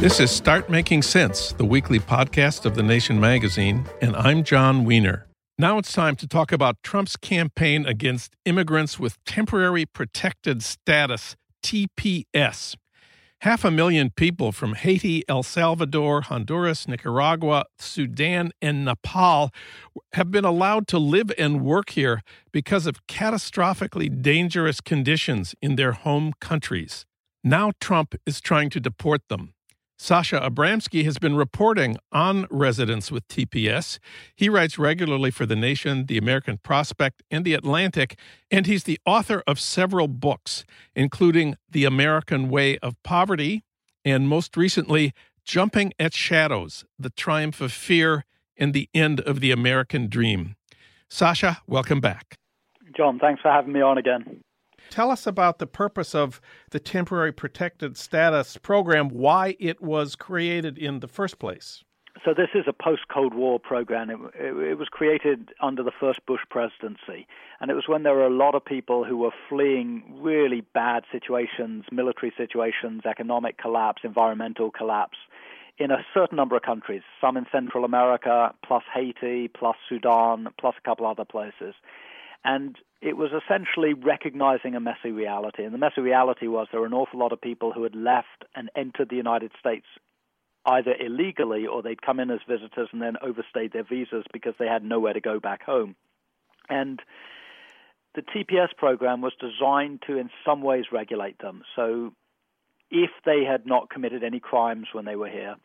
This is Start Making Sense, the weekly podcast of The Nation magazine, and I'm Jon Wiener. Now it's time to talk about Trump's campaign against immigrants with temporary protected status, TPS. Half a million people from Haiti, El Salvador, Honduras, Nicaragua, Sudan, and Nepal have been allowed to live and work here because of catastrophically dangerous conditions in their home countries. Now Trump is trying to deport them. Sasha Abramsky has been reporting on residents with TPS. He writes regularly for The Nation, The American Prospect, and The Atlantic, and he's the author of several books, including The American Way of Poverty, and most recently, Jumping at Shadows The Triumph of Fear and the End of the American Dream. Sasha, welcome back. Jon, thanks for having me on again. Tell us about the purpose of the Temporary Protected Status Program, why it was created in the first place. So, this is a post Cold War program. It, it, it, was created under the first Bush presidency. And it was when there were a lot of people who were fleeing really bad situations, military situations, economic collapse, environmental collapse in a certain number of countries, some in Central America, plus Haiti, plus Sudan, plus a couple other places. And it was essentially recognizing a messy reality. And the messy reality was there were an awful lot of people who had left and entered the United States either illegally or they'd come in as visitors and then overstayed their visas because they had nowhere to go back home. And the TPS program was designed to, in some ways, regulate them. So if they had not committed any crimes when they were here,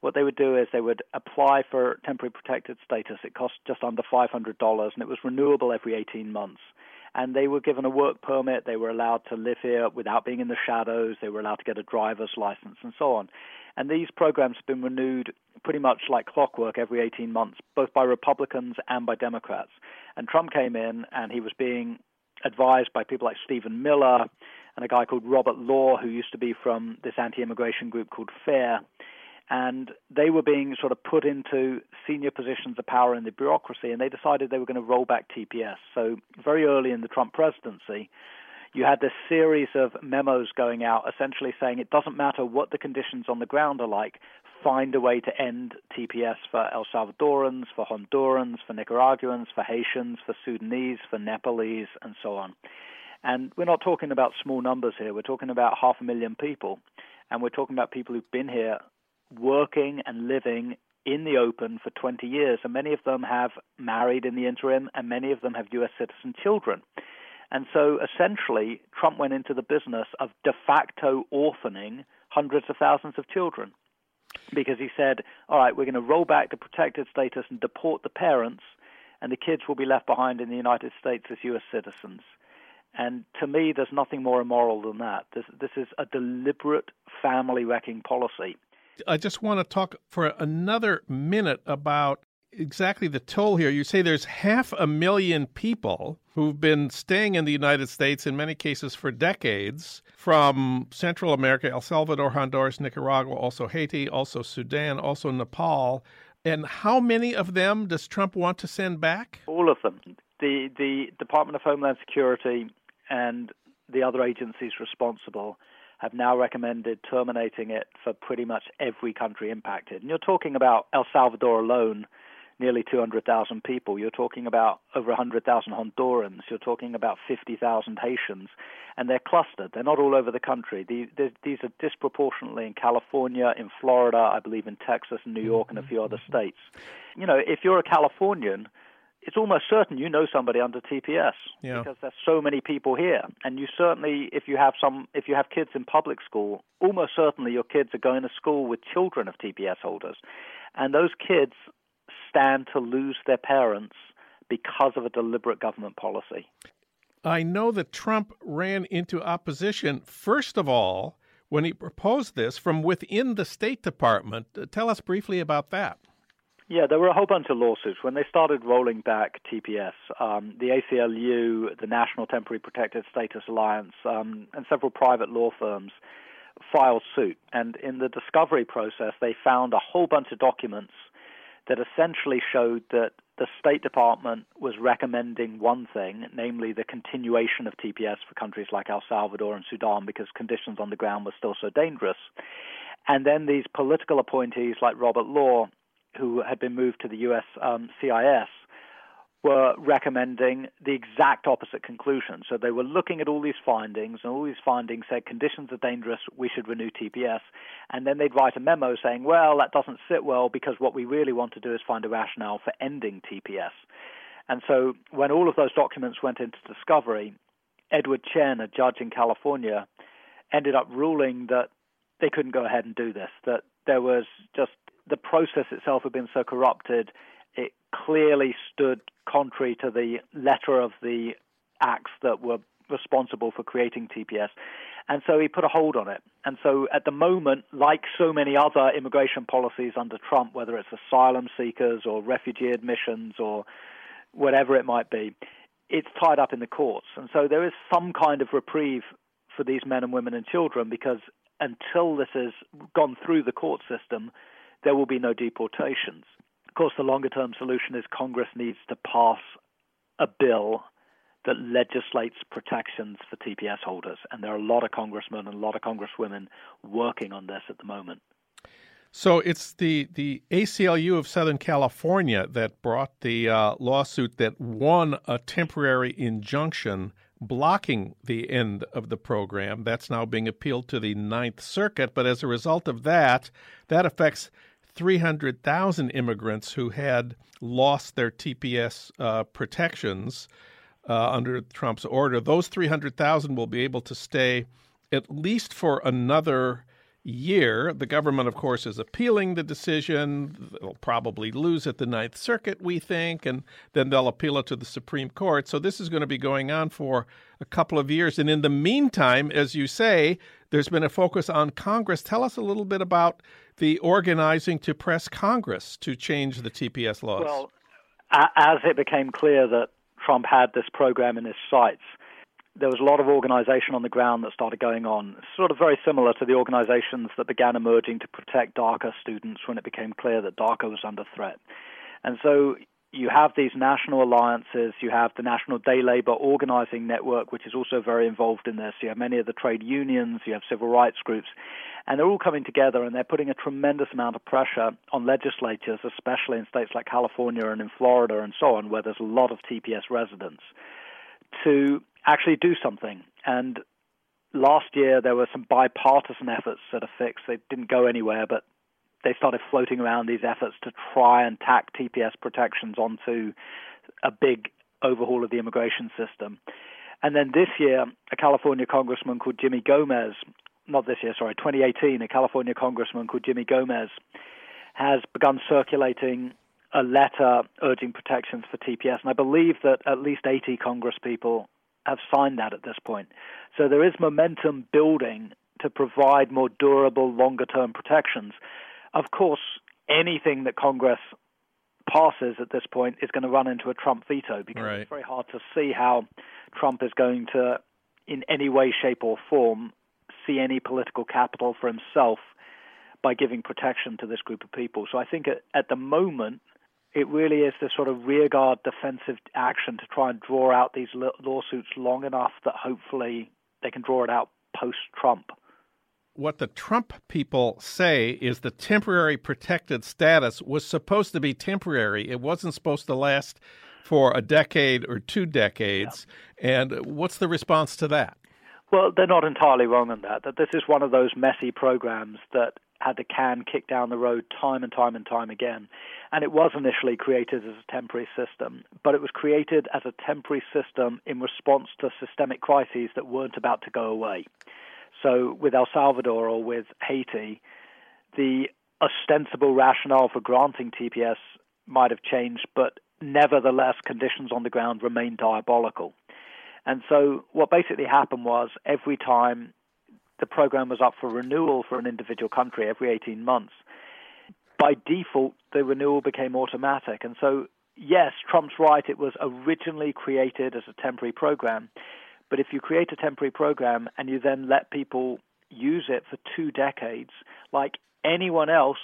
what they would do is they would apply for temporary protected status. It cost just under $500 and it was renewable every 18 months. And they were given a work permit. They were allowed to live here without being in the shadows. They were allowed to get a driver's license and so on. And these programs have been renewed pretty much like clockwork every 18 months, both by Republicans and by Democrats. And Trump came in and he was being advised by people like Stephen Miller and a guy called Robert Law, who used to be from this anti immigration group called FAIR and they were being sort of put into senior positions of power in the bureaucracy, and they decided they were going to roll back TPS. So, very early in the Trump presidency, you had this series of memos going out essentially saying it doesn't matter what the conditions on the ground are like, find a way to end TPS for El Salvadorans, for Hondurans, for Nicaraguans, for Haitians, for Sudanese, for Nepalese, and so on. And we're not talking about small numbers here, we're talking about half a million people. And we're talking about people who've been here working and living in the open for 20 years, and many of them have married in the interim, and many of them have U.S. citizen children. And so essentially, Trump went into the business of de facto orphaning hundreds of thousands of children because he said, all right, we're going to roll back the protected status and deport the parents, and the kids will be left behind in the United States as U.S. citizens. And to me, there's nothing more immoral than that. This, this is a deliberate family wrecking policy. I just want to talk for another minute about exactly the toll here. You say there's half a million people who've been staying in the United States, in many cases for decades, from Central America, El Salvador, Honduras, Nicaragua, also Haiti, also Sudan, also Nepal. And how many of them does Trump want to send back? All of them. The the Department of Homeland Security and the other agencies responsible have now recommended terminating it for pretty much every country impacted. And you're talking about El Salvador alone. nearly 200,000 people. You're talking about over 100,000 Hondurans. You're talking about 50,000 Haitians. And they're clustered. They're not all over the country. These are disproportionately in California, in Florida, I believe in Texas and New York, and a few other mm-hmm. states. You know, if you're a Californian, it's almost certain you know somebody under TPS yeah. because there's so many people here. And you certainly, if you have some, if you have kids in public school, almost certainly your kids are going to school with children of TPS holders, and those kids stand to lose their parents because of a deliberate government policy. I know that Trump ran into opposition, first of all, when he proposed this from within the State Department. Uh, tell us briefly about that. Yeah, there were a whole bunch of lawsuits. When they started rolling back TPS, um, the ACLU, the National Temporary Protected Status Alliance, um, and several private law firms filed suit. And in the discovery process, they found a whole bunch of documents that essentially showed that the State Department was recommending one thing, namely the continuation of TPS for countries like El Salvador and Sudan because conditions on the ground were still so dangerous. And then these political appointees like Robert Law, who had been moved to the US um, CIS, were recommending the exact opposite conclusion. So they were looking at all these findings, and all these findings said conditions are dangerous, we should renew TPS. And then they'd write a memo saying, well, that doesn't sit well because what we really want to do is find a rationale for ending TPS. And so when all of those documents went into discovery, Edward Chen, a judge in California, ended up ruling that they couldn't go ahead and do this, that there was just the process itself had been so corrupted it clearly stood contrary to the letter of the acts that were responsible for creating TPS. And so he put a hold on it. And so at the moment, like so many other immigration policies under Trump, whether it's asylum seekers or refugee admissions or whatever it might be, it's tied up in the courts. And so there is some kind of reprieve for these men and women and children because until this has gone through the court system, there will be no deportations Of course, the longer term solution is Congress needs to pass a bill that legislates protections for TPS holders. And there are a lot of congressmen and a lot of congresswomen working on this at the moment. So it's the, the ACLU of Southern California that brought the uh, lawsuit that won a temporary injunction blocking the end of the program. That's now being appealed to the Ninth Circuit. But as a result of that, that affects 300,000 immigrants who had lost their TPS uh, protections uh, under Trump's order. Those 300,000 will be able to stay at least for another year. The government, of course, is appealing the decision. They'll probably lose at the Ninth Circuit, we think, and then they'll appeal it to the Supreme Court. So this is going to be going on for a couple of years. And in the meantime, as you say, there's been a focus on Congress. Tell us a little bit about the organizing to press Congress to change the TPS laws. Well, as it became clear that Trump had this program in his sights, there was a lot of organization on the ground that started going on, sort of very similar to the organizations that began emerging to protect DACA students when it became clear that DACA was under threat. And so you have these national alliances, you have the National Day Labor Organizing Network, which is also very involved in this, you have many of the trade unions, you have civil rights groups, and they're all coming together and they're putting a tremendous amount of pressure on legislators, especially in states like California and in Florida and so on, where there's a lot of TPS residents, to actually do something. And last year there were some bipartisan efforts at a fix. They didn't go anywhere, but they started floating around these efforts to try and tack TPS protections onto a big overhaul of the immigration system. And then this year, a California congressman called Jimmy Gomez, not this year, sorry, 2018, a California congressman called Jimmy Gomez has begun circulating a letter urging protections for TPS. And I believe that at least 80 congresspeople have signed that at this point. So there is momentum building to provide more durable, longer term protections. Of course, anything that Congress passes at this point is going to run into a Trump veto because right. it's very hard to see how Trump is going to, in any way, shape, or form, see any political capital for himself by giving protection to this group of people. So I think at, at the moment, it really is this sort of rearguard defensive action to try and draw out these lawsuits long enough that hopefully they can draw it out post Trump. what the Trump people say is the temporary protected status was supposed to be temporary. It wasn't supposed to last for a decade or two decades. Yeah. And what's the response to that? Well, they're not entirely wrong on that. That this is one of those messy programs that had the can kicked down the road time and time and time again. And it was initially created as a temporary system, but it was created as a temporary system in response to systemic crises that weren't about to go away. So, with El Salvador or with Haiti, the ostensible rationale for granting TPS might have changed, but nevertheless, conditions on the ground remain diabolical. And so, what basically happened was every time the program was up for renewal for an individual country every 18 months, by default, the renewal became automatic. And so, yes, Trump's right, it was originally created as a temporary program. But if you create a temporary program and you then let people use it for two decades, like anyone else,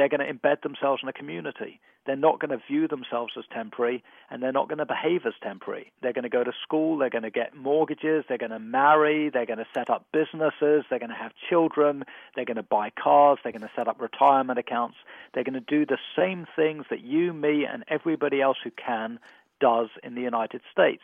they're going to embed themselves in a community. They're not going to view themselves as temporary and they're not going to behave as temporary. They're going to go to school, they're going to get mortgages, they're going to marry, they're going to set up businesses, they're going to have children, they're going to buy cars, they're going to set up retirement accounts. They're going to do the same things that you, me, and everybody else who can does in the United States.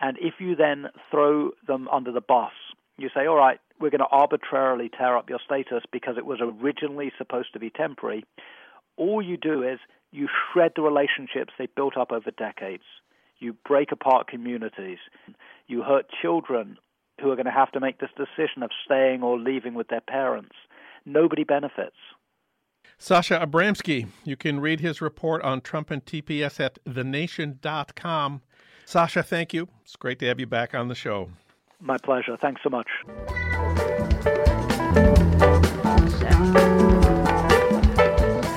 And if you then throw them under the bus, you say, all right, we're going to arbitrarily tear up your status because it was originally supposed to be temporary. All you do is you shred the relationships they built up over decades. You break apart communities. You hurt children who are going to have to make this decision of staying or leaving with their parents. Nobody benefits. Sasha Abramsky, you can read his report on Trump and TPS at thenation.com. Sasha, thank you. It's great to have you back on the show. My pleasure. Thanks so much.